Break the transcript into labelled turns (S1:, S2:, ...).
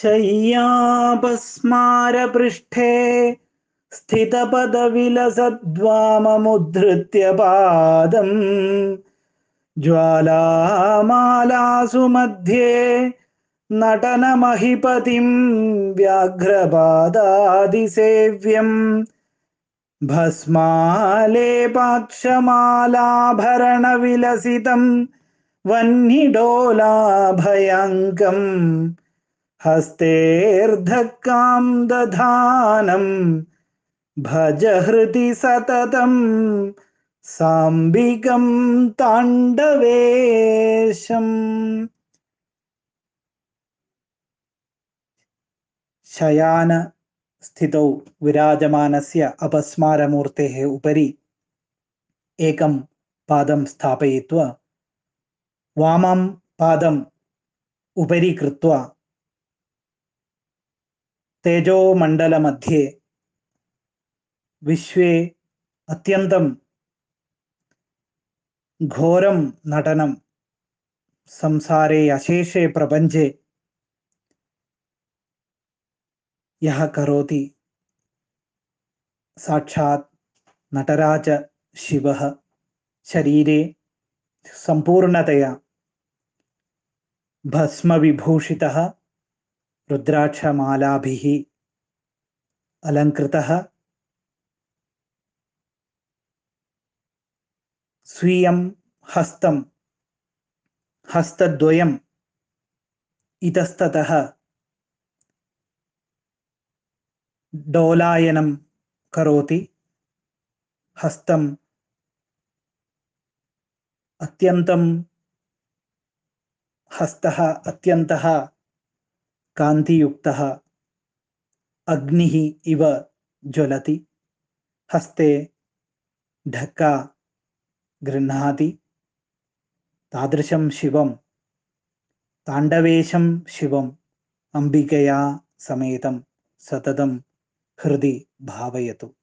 S1: शय्यापस्मारपृष्ठे स्थितपदविलसद्वाममुद्धृत्य पादम् ज्वालामालासु मध्ये नटनमहिपतिं व्याघ्रपादादिसेव्यम् भस्मालेपाक्षमालाभरणविलसितं वह्निडोलाभयङ्कम् हस्तेर्धक्कां दधानं भज हृदि सततं, साम्बिकं ताण्डवेशम्। शयान स्थितौ विराजमानस्य अपस्मारमूर्तेः उपरि एकं पादं स्थापयित्वा, वामं पादम् उपरि कृत्वा तेजोमण्डलमध्ये विश्वे अत्यन्तं घोरं नटनं, संसारे अशेषे प्रपञ्चे यः करोति। नटराज शिवः शरीरे सम्पूर्णतया भस्मविभूषितः रुद्राक्षमालाभिः अलङ्कृतः स्वीयं हस्तं हस्तद्वयम् इतस्ततः डोलायनं करोति। हस्तम् अत्यन्तं हस्तः अत्यन्तः കാന്തിയുക്ത അഗ്നി ഇവ ജ്വലതി ഹസ്തേ ഢക്ക ഗൃഹാതി താദൃശം ശിവം താണ്ഡവേശം ശിവം അംബികയാ സമേതം സതതം ഹൃദി ഭാവയതു